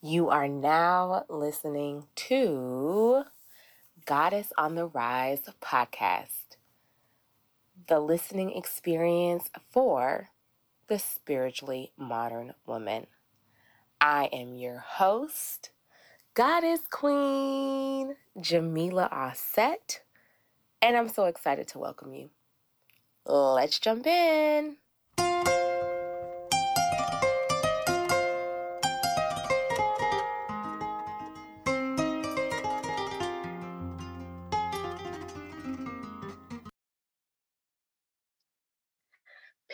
You are now listening to Goddess on the Rise podcast, the listening experience for the spiritually modern woman. I am your host, Goddess Queen Jamila Offset, and I'm so excited to welcome you. Let's jump in.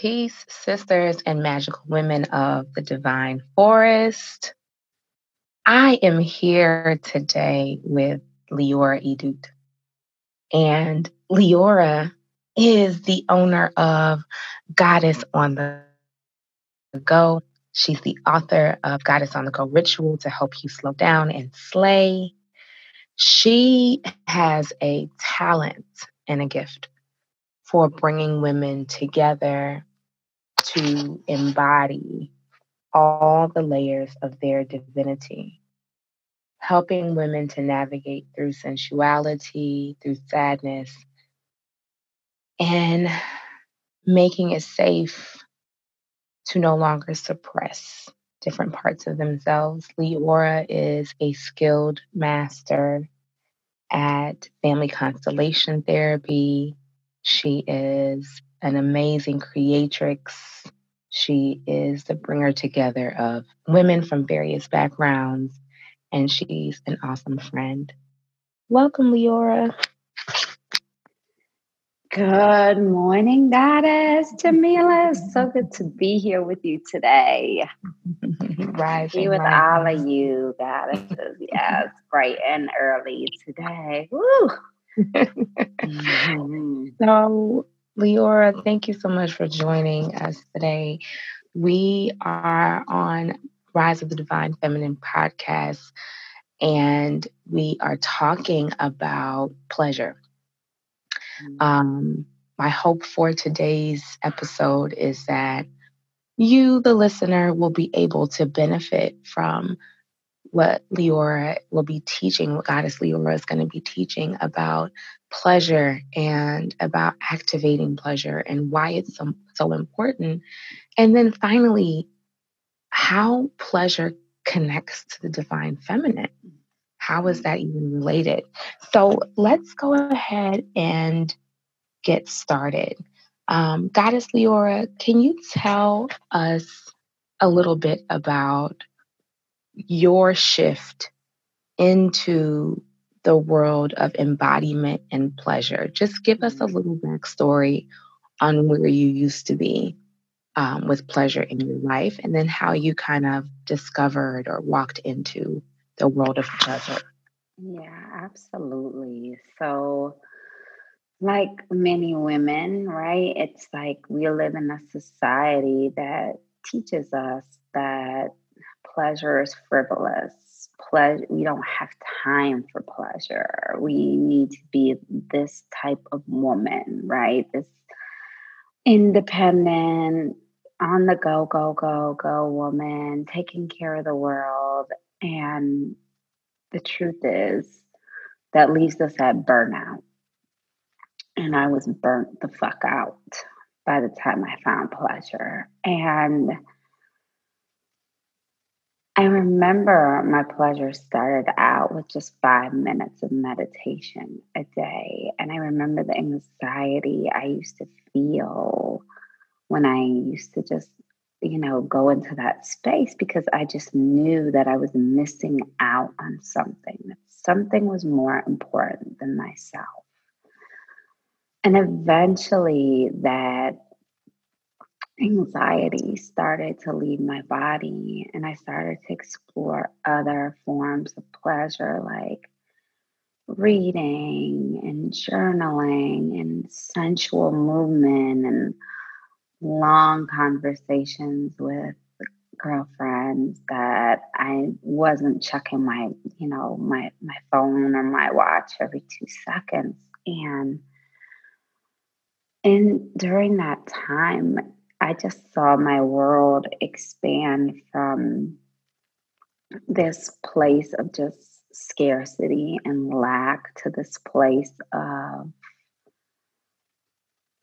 Peace, sisters and magical women of the divine forest. I am here today with Leora Edut. And Leora is the owner of Goddess on the Go. She's the author of Goddess on the Go Ritual to help you slow down and slay. She has a talent and a gift for bringing women together to embody all the layers of their divinity, helping women to navigate through sensuality, through sadness, and making it safe to no longer suppress different parts of themselves. Leora is a skilled master at family constellation therapy. She is an amazing creatrix. She is the bringer together of women from various backgrounds, and she's an awesome friend. Welcome, Leora. Good morning, Goddess Jamila. So good to be here with you today. Rising, Be with all of you, Goddesses. Yes, bright and early today. Woo! Mhm. So, Leora, thank you so much for joining us today. We are on Rise of the Divine Feminine podcast, and we are talking about pleasure. Um, my hope for today's episode is that you, the listener, will be able to benefit from what Leora will be teaching, what Goddess Leora is going to be teaching about pleasure and about activating pleasure and why it's so, so important. And then finally, how pleasure connects to the divine feminine. How is that even related? So let's go ahead and get started. Um, Goddess Leora, can you tell us a little bit about your shift into the world of embodiment and pleasure? Just give us a little backstory on where you used to be um, with pleasure in your life and then how you kind of discovered or walked into the world of pleasure. Yeah, absolutely. So, like many women, right? It's like we live in a society that teaches us that pleasure is frivolous. Pleasure, we don't have time for pleasure. We need to be this type of woman, right? This independent, on the go, go, go, go woman, taking care of the world. And the truth is, that leaves us at burnout. And I was burnt the fuck out by the time I found pleasure. And I remember my pleasure started out with just five minutes of meditation a day. And I remember the anxiety I used to feel when I used to just, you know, go into that space because I just knew that I was missing out on something, that something was more important than myself. And eventually that anxiety started to leave my body and I started to explore other forms of pleasure like reading and journaling and sensual movement and long conversations with girlfriends that I wasn't checking my, you know, my my phone or my watch every 2 seconds. And and during that time I just saw my world expand from this place of just scarcity and lack to this place of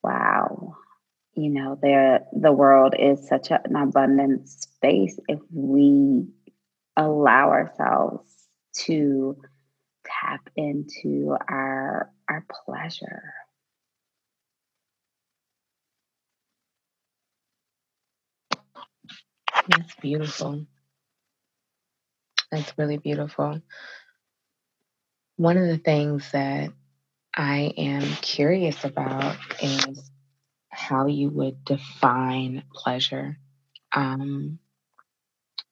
wow you know there the world is such an abundant space if we allow ourselves to tap into our our pleasure that's beautiful that's really beautiful one of the things that I am curious about is how you would define pleasure. Um,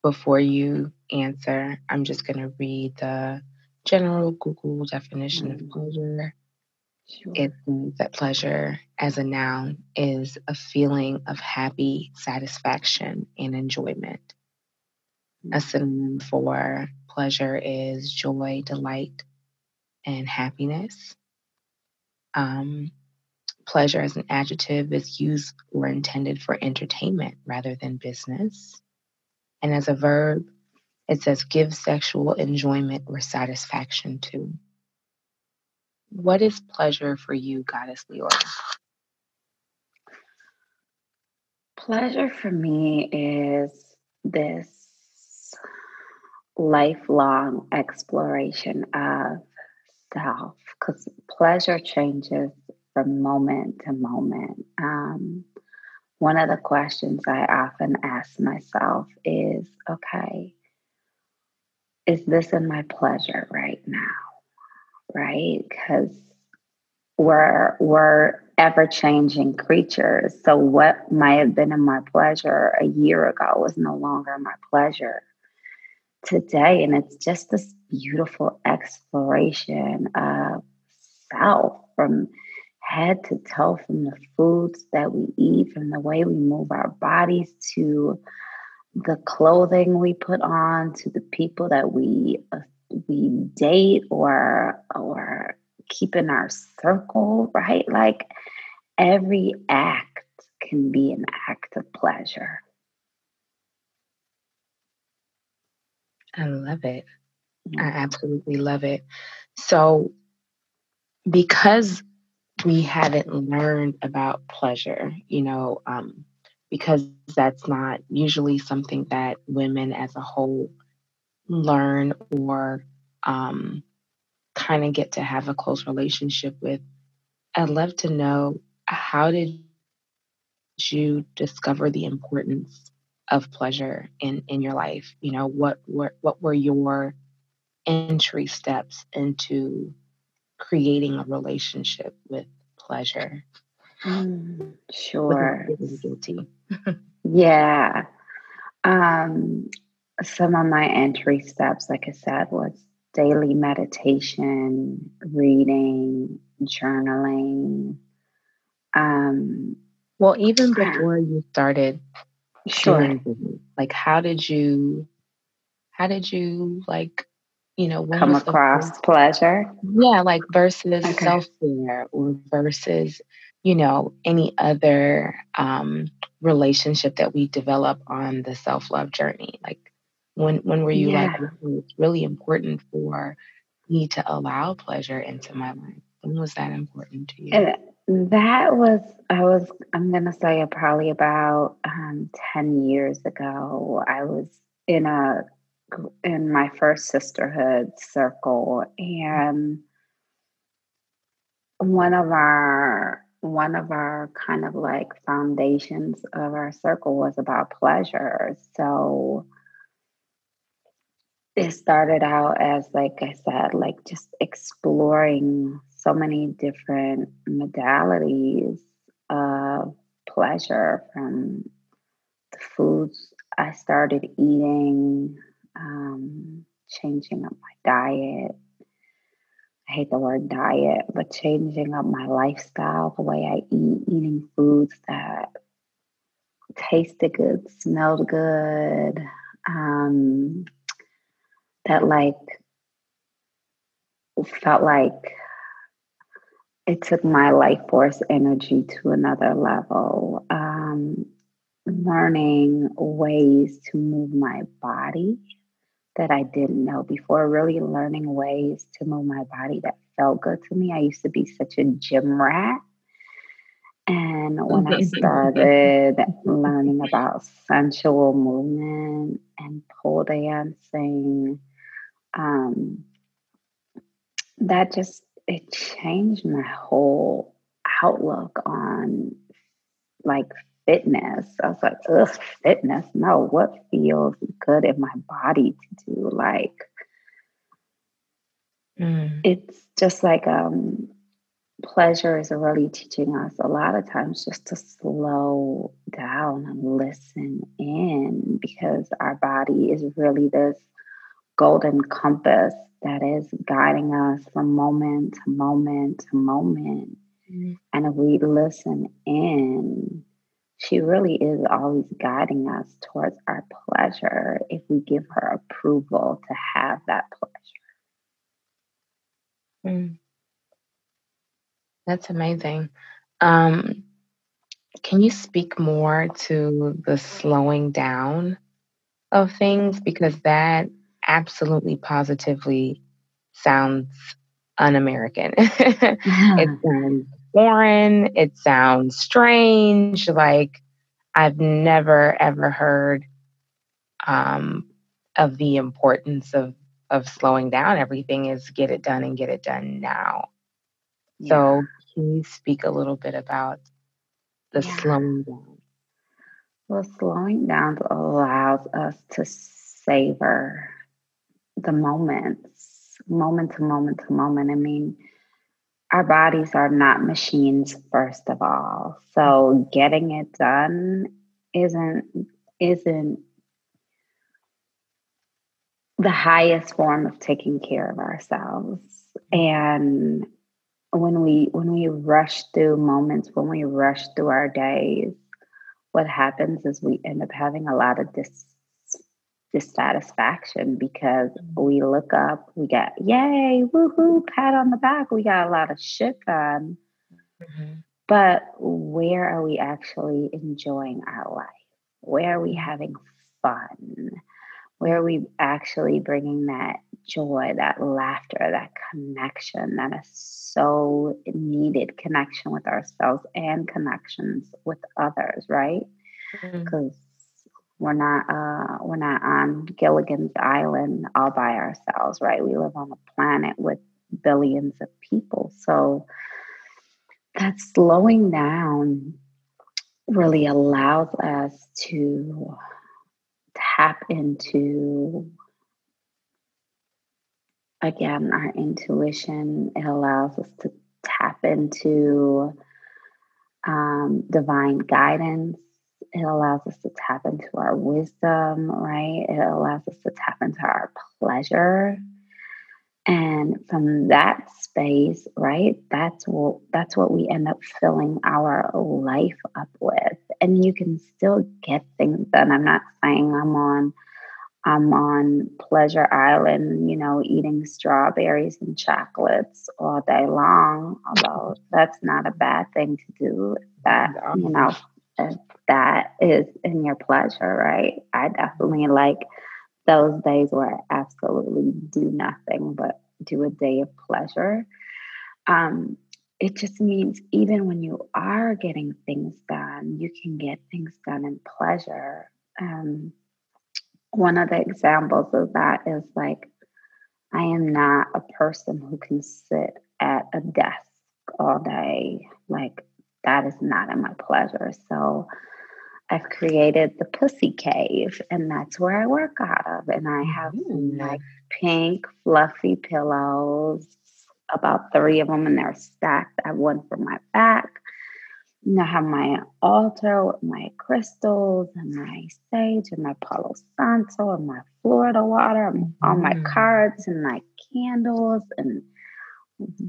before you answer, I'm just going to read the general Google definition of pleasure. Sure. It that pleasure as a noun is a feeling of happy satisfaction and enjoyment. A mm. synonym for pleasure is joy, delight, and happiness. Um, pleasure as an adjective is used or intended for entertainment rather than business. And as a verb, it says give sexual enjoyment or satisfaction to. What is pleasure for you, Goddess Leora? Pleasure for me is this lifelong exploration of self because pleasure changes from moment to moment. Um, one of the questions I often ask myself is okay, is this in my pleasure right now? Right? Because we're, we're ever changing creatures. So, what might have been in my pleasure a year ago was no longer my pleasure today. And it's just this beautiful exploration of self from head to toe, from the foods that we eat, from the way we move our bodies to the clothing we put on, to the people that we we date or or keep in our circle, right? Like every act can be an act of pleasure. I love it. I absolutely love it. So, because we haven't learned about pleasure, you know, um, because that's not usually something that women as a whole learn or um, kind of get to have a close relationship with. I'd love to know how did you discover the importance of pleasure in in your life? You know, what were what were your entry steps into creating a relationship with pleasure. Mm, sure. Guilty. yeah. Um, some of my entry steps, like I said, was daily meditation, reading, journaling. Um, well, even before you started sure. like how did you how did you like you know, come across pleasure. Yeah, like versus okay. self care or versus, you know, any other um, relationship that we develop on the self love journey. Like, when when were you yeah. like, it's really important for me to allow pleasure into my life? When was that important to you? And that was, I was, I'm going to say probably about um, 10 years ago. I was in a in my first sisterhood circle and one of our one of our kind of like foundations of our circle was about pleasure so it started out as like i said like just exploring so many different modalities of pleasure from the foods i started eating um, changing up my diet. I hate the word diet, but changing up my lifestyle, the way I eat, eating foods that tasted good, smelled good, um, that like felt like it took my life force energy to another level. Um, learning ways to move my body that I didn't know before, really learning ways to move my body that felt good to me. I used to be such a gym rat. And when I started learning about sensual movement and pole dancing, um, that just it changed my whole outlook on like fitness. I was like, ugh, fitness. No, what feels good in my body to do? Like, mm. it's just like um, pleasure is really teaching us a lot of times just to slow down and listen in because our body is really this golden compass that is guiding us from moment to moment to moment. Mm-hmm. And if we listen in, she really is always guiding us towards our pleasure if we give her approval to have that pleasure. Mm. That's amazing. Um, can you speak more to the slowing down of things? Because that absolutely positively sounds un American. it sounds foreign. It sounds strange. Like I've never ever heard um, of the importance of of slowing down. Everything is get it done and get it done now. Yeah. So can you speak a little bit about the yeah. slowing down? Well, slowing down allows us to savor the moments, moment to moment to moment. I mean, our bodies are not machines first of all so getting it done isn't isn't the highest form of taking care of ourselves and when we when we rush through moments when we rush through our days what happens is we end up having a lot of dis dissatisfaction because mm-hmm. we look up, we get yay, woohoo, pat on the back, we got a lot of shit done. Mm-hmm. But where are we actually enjoying our life? Where are we having fun? Where are we actually bringing that joy, that laughter, that connection that is so needed connection with ourselves and connections with others, right? Because mm-hmm we're not uh, we're not on Gilligan's Island all by ourselves, right? We live on a planet with billions of people. So that slowing down really allows us to tap into again our intuition. It allows us to tap into um, divine guidance it allows us to tap into our wisdom, right? It allows us to tap into our pleasure. And from that space, right, that's what that's what we end up filling our life up with. And you can still get things done. I'm not saying I'm on I'm on Pleasure Island, you know, eating strawberries and chocolates all day long, although that's not a bad thing to do. That, you know, that is in your pleasure, right? I definitely like those days where I absolutely do nothing but do a day of pleasure. Um, it just means even when you are getting things done, you can get things done in pleasure. Um, one of the examples of that is like, I am not a person who can sit at a desk all day. Like, that is not in my pleasure. So I've created the Pussy Cave, and that's where I work out of. And I have some like pink, fluffy pillows, about three of them, and they're stacked. I have one for my back. And I have my altar with my crystals and my sage and my Palo Santo and my Florida water, mm all my mm. cards and my candles and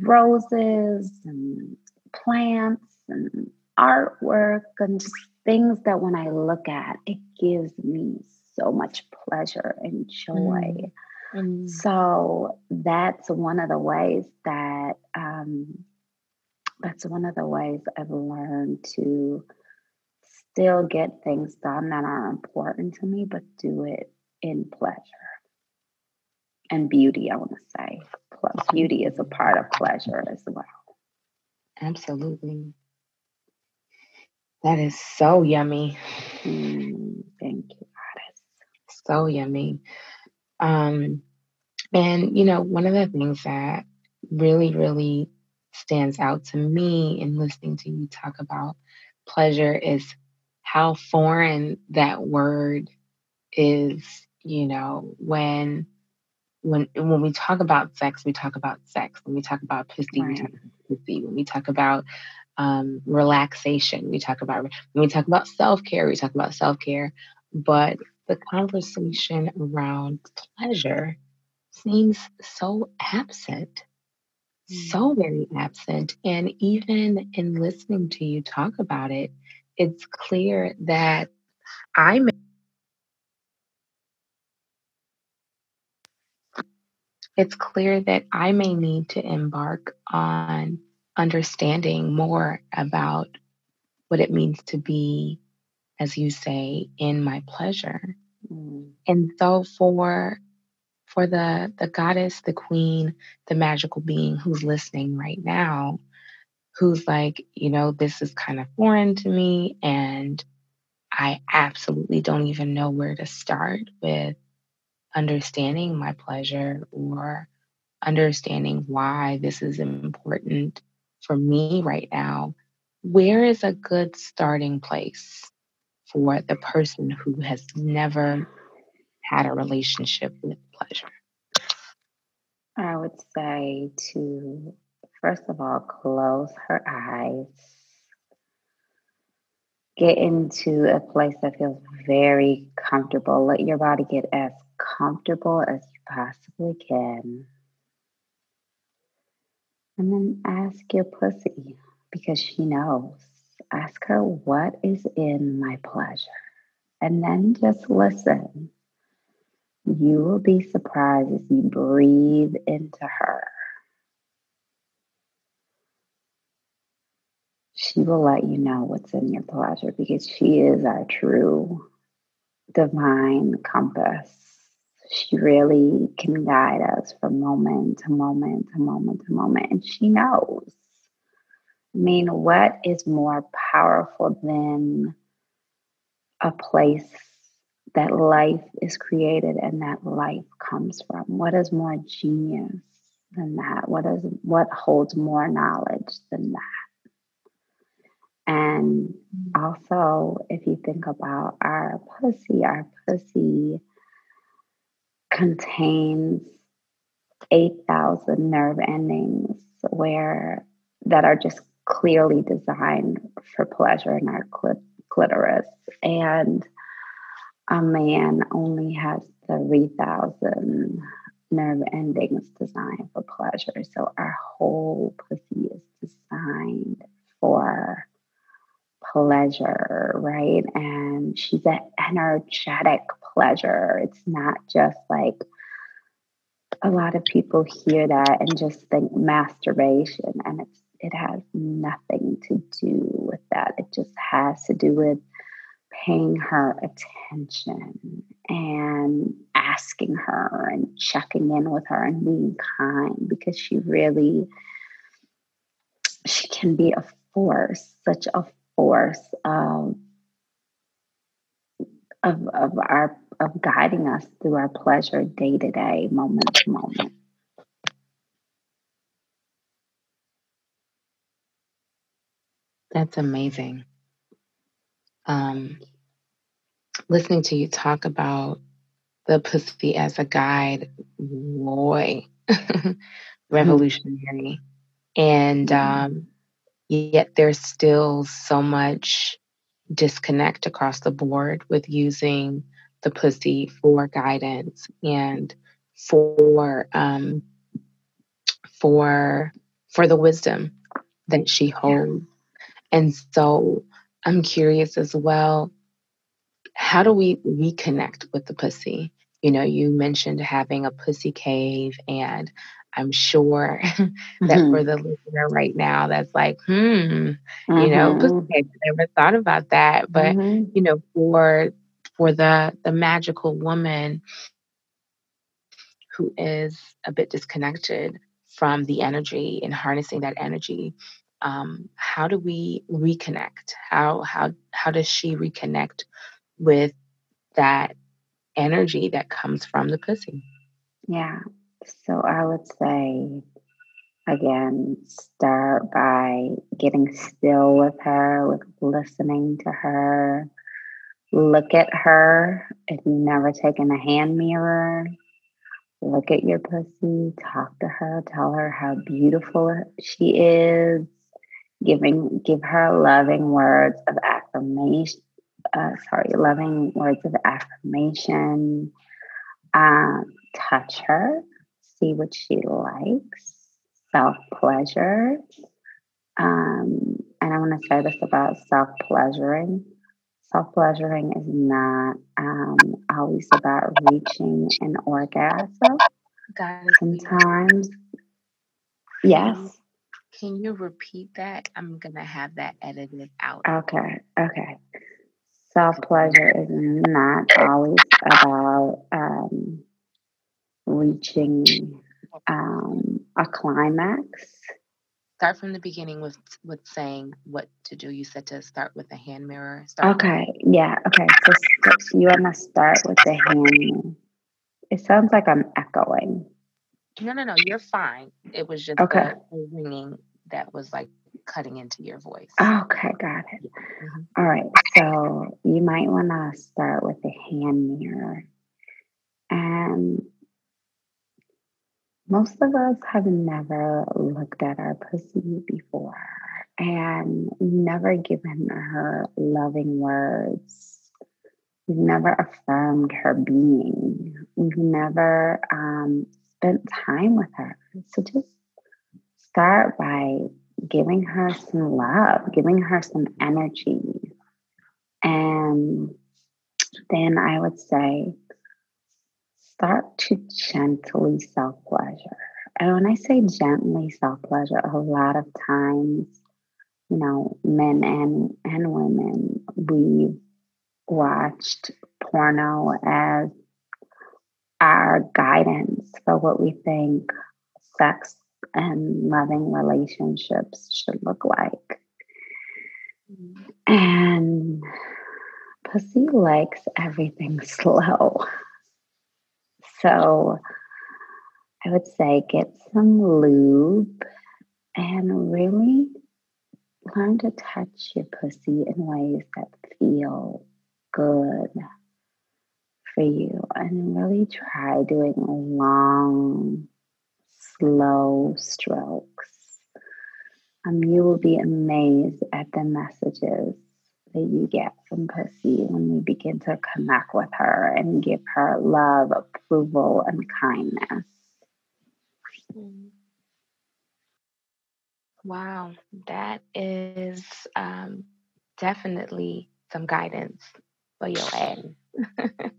roses and plants and artwork and just things that when I look at, it gives me so much pleasure and joy. Mm. So that's one of the ways that um, that's one of the ways I've learned to still get things done that are important to me, but do it in pleasure. and beauty, I want to say. Plus, beauty is a part of pleasure as well. Absolutely. That is so yummy. Mm, thank you, Goddess. So yummy. Um, and you know, one of the things that really, really stands out to me in listening to you talk about pleasure is how foreign that word is, you know, when when when we talk about sex, we talk about sex. When we talk about pussy, right. we talk about pussy. When we talk about um, relaxation, we talk about when we talk about self care, we talk about self care. But the conversation around pleasure seems so absent, so mm. very absent. And even in listening to you talk about it, it's clear that I may it's clear that I may need to embark on understanding more about what it means to be, as you say, in my pleasure. Mm. And so for for the the goddess, the queen, the magical being who's listening right now, who's like, you know, this is kind of foreign to me and I absolutely don't even know where to start with understanding my pleasure or understanding why this is important for me right now, where is a good starting place for the person who has never had a relationship with pleasure? I would say to, first of all, close her eyes, get into a place that feels very comfortable. Let your body get as comfortable as you possibly can. And then ask your pussy because she knows. Ask her what is in my pleasure. And then just listen. You will be surprised as you breathe into her. She will let you know what's in your pleasure because she is our true divine compass she really can guide us from moment to moment to moment to moment. And she knows. I mean, what is more powerful than a place that life is created and that life comes from? What is more genius than that? What is what holds more knowledge than that? And mm-hmm. also, if you think about our pussy, our pussy contains 8,000 nerve endings where that are just clearly designed for pleasure in our clit- clitoris. And a man only has 3,000 nerve endings designed for pleasure. So our whole pussy is designed for pleasure, right? And she's an energetic pleasure. It's not just like a lot of people hear that and just think masturbation, and it's it has nothing to do with that. It just has to do with paying her attention and asking her and checking in with her and being kind because she really she can be a force, such a force of of, of our of guiding us through our pleasure day to day, moment to moment. That's amazing. Um, listening to you talk about the pussy as a guide, boy, revolutionary. And mm-hmm. um, yet there's still so much disconnect across the board with using the pussy for guidance and for um, for for the wisdom that she holds. And so I'm curious as well, how do we reconnect with the pussy? You know, you mentioned having a pussy cave and I'm sure that mm-hmm. for the listener right now, that's like, hmm, mm-hmm. you know, mm-hmm. I never thought about that. But mm-hmm. you know, for for the the magical woman who is a bit disconnected from the energy and harnessing that energy, um, how do we reconnect? How how how does she reconnect with that energy that comes from the pussy? Yeah. So I would say again, start by getting still with her, with listening to her. Look at her. If you've never taken a hand mirror, look at your pussy, talk to her, tell her how beautiful she is, giving give her loving words of affirmation. Uh, sorry, loving words of affirmation. Um, touch her, see what she likes, self pleasure. Um, and I want to say this about self pleasuring. Self pleasuring is not um, always about reaching an orgasm. Sometimes, yes. Can you repeat that? I'm going to have that edited out. Okay, okay. Self pleasure is not always about um, reaching um, a climax. Start from the beginning with with saying what to do. You said to start with the hand mirror. Start okay, yeah, okay. So, so you want to start with the hand mirror. It sounds like I'm echoing. No, no, no. You're fine. It was just okay. the ringing that was like cutting into your voice. Okay, got it. Mm-hmm. All right. So you might want to start with the hand mirror. And most of us have never looked at our pussy before and never given her loving words. We've never affirmed her being. We've never um, spent time with her. So just start by giving her some love, giving her some energy. And then I would say, start to gently self pleasure. Oh, and when I say gently self pleasure, a lot of times, you know, men and, and women, we've watched porno as our guidance for what we think sex and loving relationships should look like. Mm-hmm. And pussy likes everything slow. So I would say get some lube and really learn to touch your pussy in ways that feel good for you and really try doing long, slow strokes. Um, you will be amazed at the messages that you get from Pussy when we begin to connect with her and give her love, approval, and kindness. Wow, that is um, definitely some guidance for your end.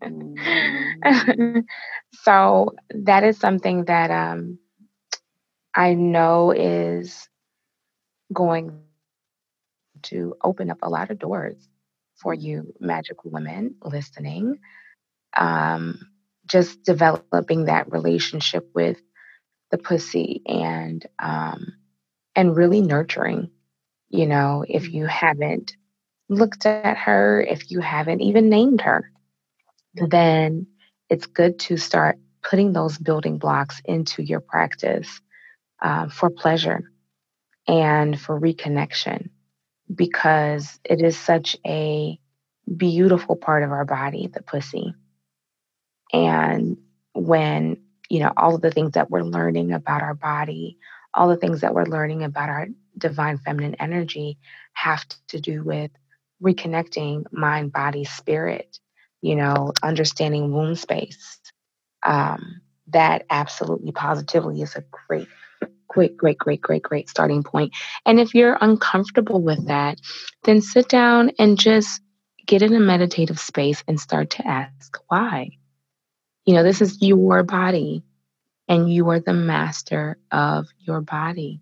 so that is something that um, I know is going to open up a lot of doors for you, magical women listening. Um, just developing that relationship with the pussy and um, and really nurturing. You know, if you haven't looked at her, if you haven't even named her, then it's good to start putting those building blocks into your practice uh, for pleasure and for reconnection because it is such a beautiful part of our body, the pussy. And when, you know, all of the things that we're learning about our body, all the things that we're learning about our divine feminine energy have to do with reconnecting mind, body, spirit, you know, understanding womb space. Um, that absolutely positively is a great great, great, great, great, great starting point. And if you're uncomfortable with that, then sit down and just get in a meditative space and start to ask why. You know, this is your body, and you are the master of your body.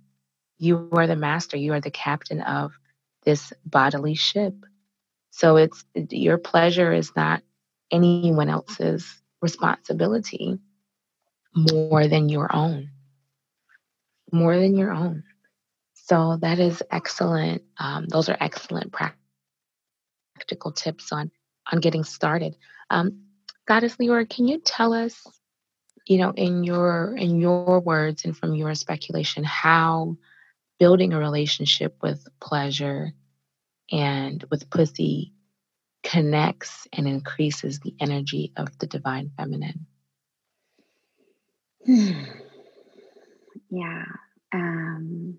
You are the master, you are the captain of this bodily ship. So it's your pleasure is not anyone else's responsibility more than your own. More than your own. So that is excellent. Um, those are excellent practical tips on on getting started. Um, Goddess Leora, can you tell us, you know, in your in your words and from your speculation, how building a relationship with pleasure and with pussy connects and increases the energy of the divine feminine? Yeah. Um,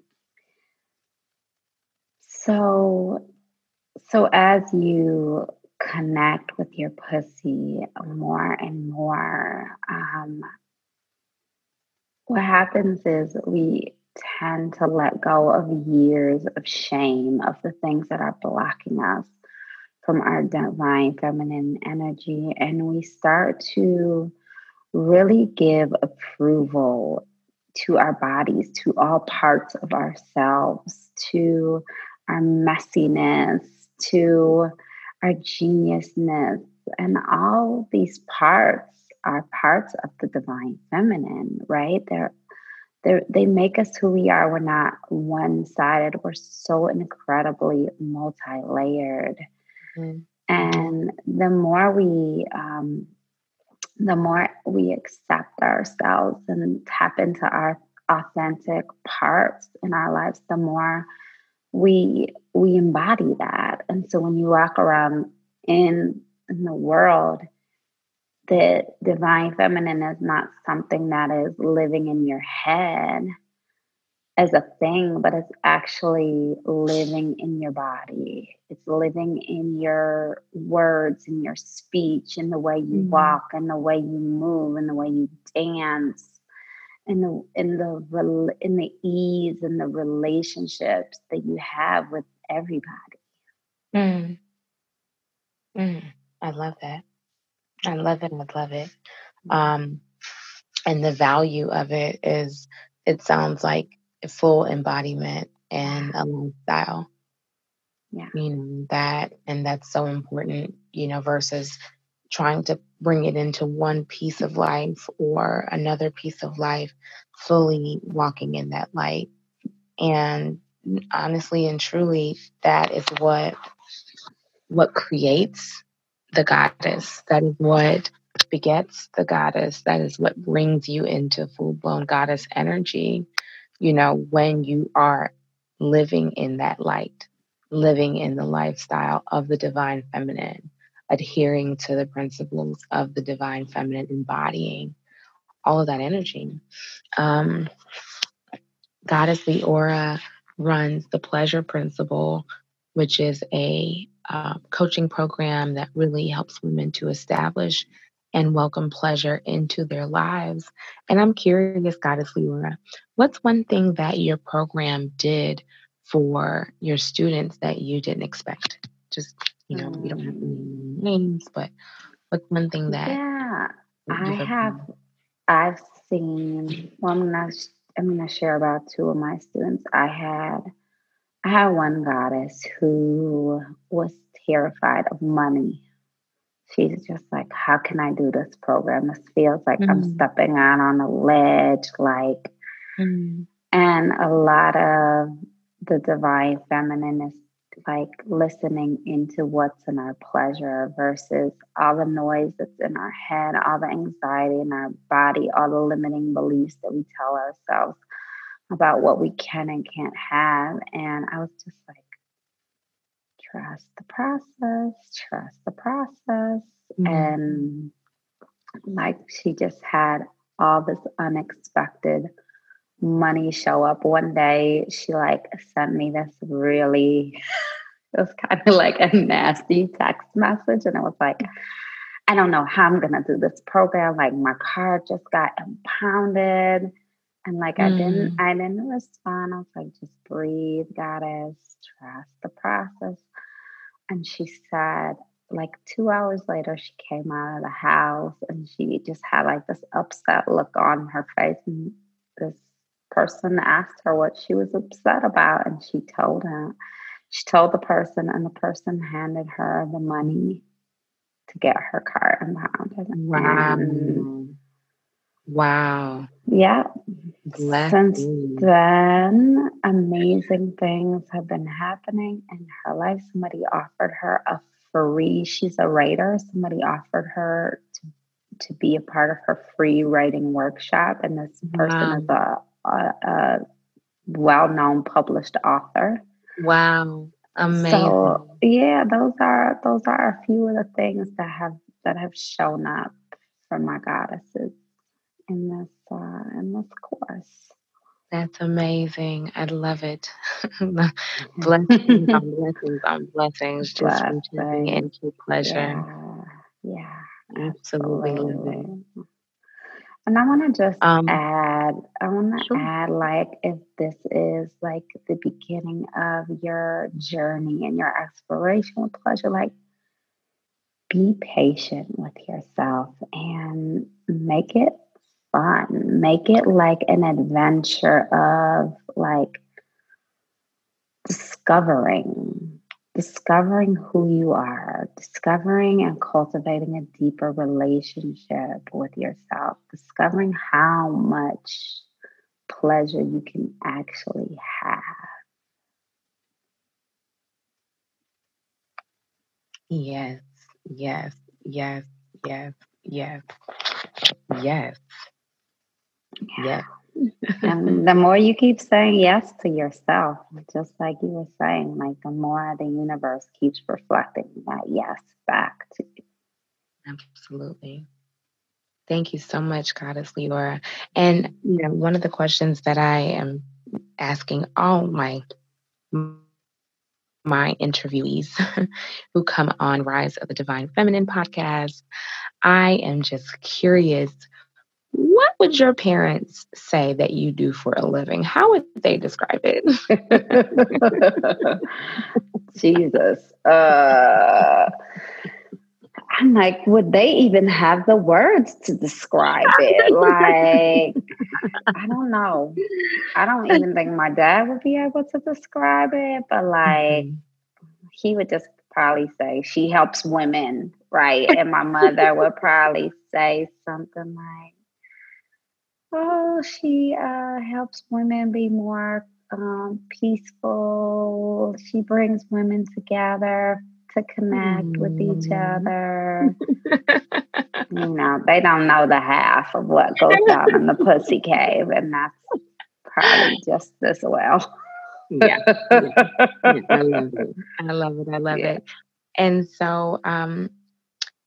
so, so as you connect with your pussy more and more, um, what happens is we tend to let go of years of shame of the things that are blocking us from our divine feminine energy, and we start to really give approval to our bodies, to all parts of ourselves, to our messiness, to our geniusness, and all these parts are parts of the divine feminine, right? They're, they're they make us who we are. We're not one sided. We're so incredibly multi layered. Mm-hmm. And the more we um, the more we accept ourselves and tap into our authentic parts in our lives, the more we we embody that. And so when you walk around in in the world, the divine feminine is not something that is living in your head as a thing, but it's actually living in your body. It's living in your words, in your speech, in the way you mm-hmm. walk, in the way you move, in the way you dance, in the in the in the ease and the relationships that you have with everybody. Mm. Mm. I love that. I love it. I love it. Mm-hmm. Um, and the value of it is, it sounds like full embodiment and a lifestyle. Yeah. You know, that, and that's so important, you know, versus trying to bring it into one piece of life or another piece of life, fully walking in that light. And honestly and truly, that is what what creates the goddess. That is what begets the goddess. That is what brings you into full blown goddess energy you know, when you are living in that light, living in the lifestyle of the divine feminine, adhering to the principles of the divine feminine, embodying all of that energy. Um, Goddess Leora runs the Pleasure Principle, which is a uh, coaching program that really helps women to establish and welcome pleasure into their lives. And I'm curious, Goddess Leora, what's one thing that your program did for your students that you didn't expect? Just, you know, we don't have um to names, but what's one thing that Yeah, I have I've seen well I'm gonna I'm gonna share about two of my students. I had I had one goddess who was terrified of money she's just like, how can I do this program? This feels like mm-hmm. I'm stepping out on a ledge, like, mm-hmm. and a lot of the divine feminine is like listening into what's in our pleasure versus all the noise that's in our head, all the anxiety in our body, all the limiting beliefs that we tell ourselves about what we can and can't have. And I was just like, trust the process, trust the process. Mm-hmm. And like she just had all this unexpected money show up one day. She like sent me this really, it was kind of like a nasty text message. And it was like, I don't know how I'm gonna do this program. Like my car just got impounded. And like mm. I didn't mm. I didn't respond. I was like, just breathe, goddess, trust the process. And she said, like two hours later, she came out of the house and she just had like this upset look on her face. And this person asked her what she was upset about. And she told him, she told the person, and the person handed her the money to get her car impounded. Wow. And Wow. Yeah. Since then, amazing things have been happening in her life. Somebody offered her a free, she's a writer. Somebody offered her to, to be a part of her free writing workshop. And this person wow. is a, a, a well known published author. Wow. Amazing. So yeah, those are those are a few of the things that have that have shown up for my goddesses in this uh, in this course. That's amazing. I love it. blessings on blessings on blessings, just tuning into pleasure. Yeah, yeah absolutely. absolutely. And I want to just um, add, I want to sure. add, like, if this is like the beginning of your journey and your exploration with pleasure, like, be patient with yourself and make it fun. Make it like an adventure of like discovering discovering who you are, discovering and cultivating a deeper relationship with yourself, discovering how much pleasure you can actually have. Yes, yes, yes, yes, yes, yes, yes and the more you keep saying yes to yourself, just like you were saying, like the more the universe keeps reflecting that yes back to you. Absolutely. Thank you so much, Goddess Leora. And you know, one of the questions that I am asking all my my interviewees who come on Rise of the Divine Feminine podcast, I am just curious what would your parents say that you do for a living? How would they describe it? Jesus. Uh, I'm like, would they even have the words to describe it? Like, I don't know. I don't even think my dad would be able to describe it, but like, mm-hmm. he would just probably say, she helps women, right? And my mother would probably say something like, Oh, she uh, helps women be more um, peaceful. She brings women together to connect mm. with each mm. other. you know, they don't know the half of what goes on in the pussy cave, and that's probably just as well. yeah, yeah. yeah, I love it. I love it. I love yeah. it. And so, um,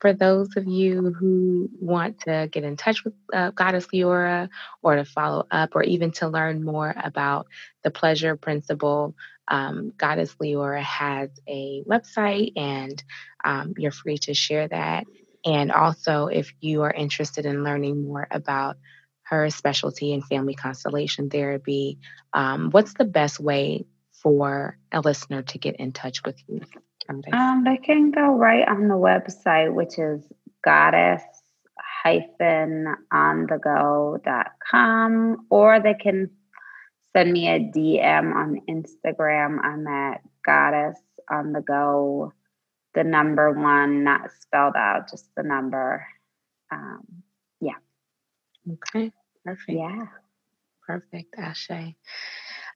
for those of you who want to get in touch with uh, Goddess Leora or to follow up or even to learn more about the pleasure principle, um, Goddess Leora has a website and um, you're free to share that. And also, if you are interested in learning more about her specialty in family constellation therapy, um, what's the best way for a listener to get in touch with you? Um, they can go right on the website, which is goddess hyphen on the go.com, or they can send me a DM on Instagram. I'm at goddess on the go, the number one, not spelled out, just the number. Um, yeah. Okay. Perfect. Yeah. Perfect, Ashe.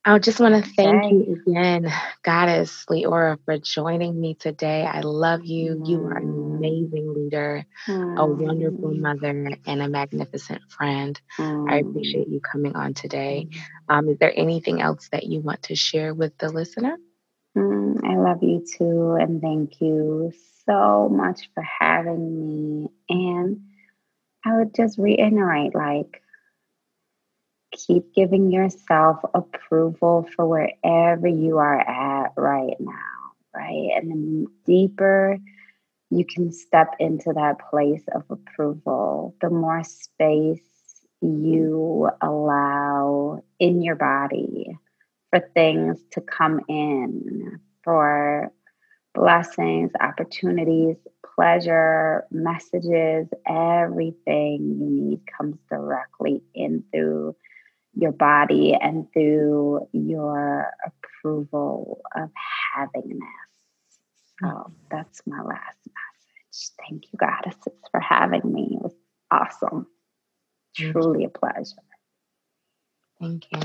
I just want to thank you again, Goddess Leora, for joining me today. I love you. Mm. You are an mm. amazing leader, mm. a wonderful mm. mother, and a magnificent friend. Mm. I appreciate you coming on today. Mm. Um, is there anything else that you want to share with the listener? I love you too, and thank you so much for having me. And I would just reiterate like, keep giving yourself approval for wherever you are at right now, right? And the deeper you can step into that place of approval, the more space you allow in your body for things to come in, for blessings, opportunities, pleasure, messages, everything you need comes directly in through your body and through your approval of havingness. So mm-hmm. that's my last message. Thank you, goddesses, for having me. It was awesome. truly a pleasure. Thank you.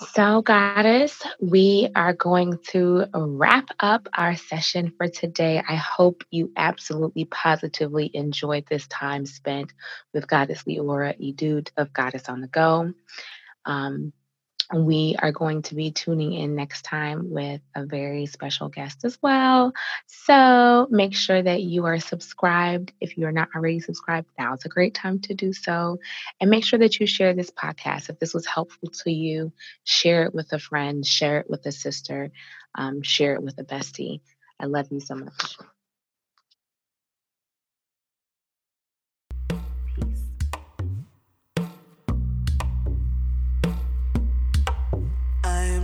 So, Goddess, we are going to wrap up our session for today. I hope you absolutely positively enjoyed this time spent with Goddess Leora Edut of Goddess on the Go. Um, we are going to be tuning in next time with a very special guest as well. So make sure that you are subscribed. If you're not already subscribed, now is a great time to do so. And make sure that you share this podcast. If this was helpful to you, share it with a friend, share it with a sister, um, share it with a bestie. I love you so much.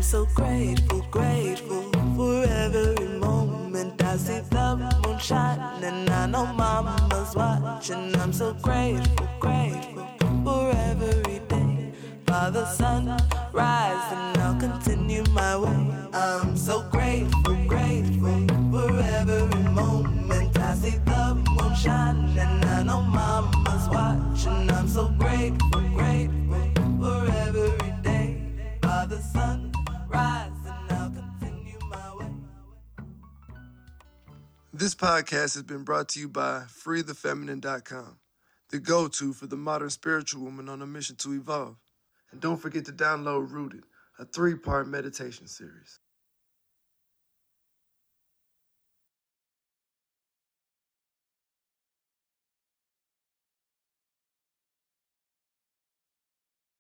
So grateful, grateful for every moment. I see the moon shining, I know mama's watching. I'm so grateful, grateful for every day. Father, sun and I'll continue my way. I'm so grateful, grateful for every moment. I see the moon shining, I know mama's watching. I'm so grateful, grateful for every day. Father, sun this podcast has been brought to you by FreeTheFeminine.com, the go to for the modern spiritual woman on a mission to evolve. And don't forget to download Rooted, a three part meditation series.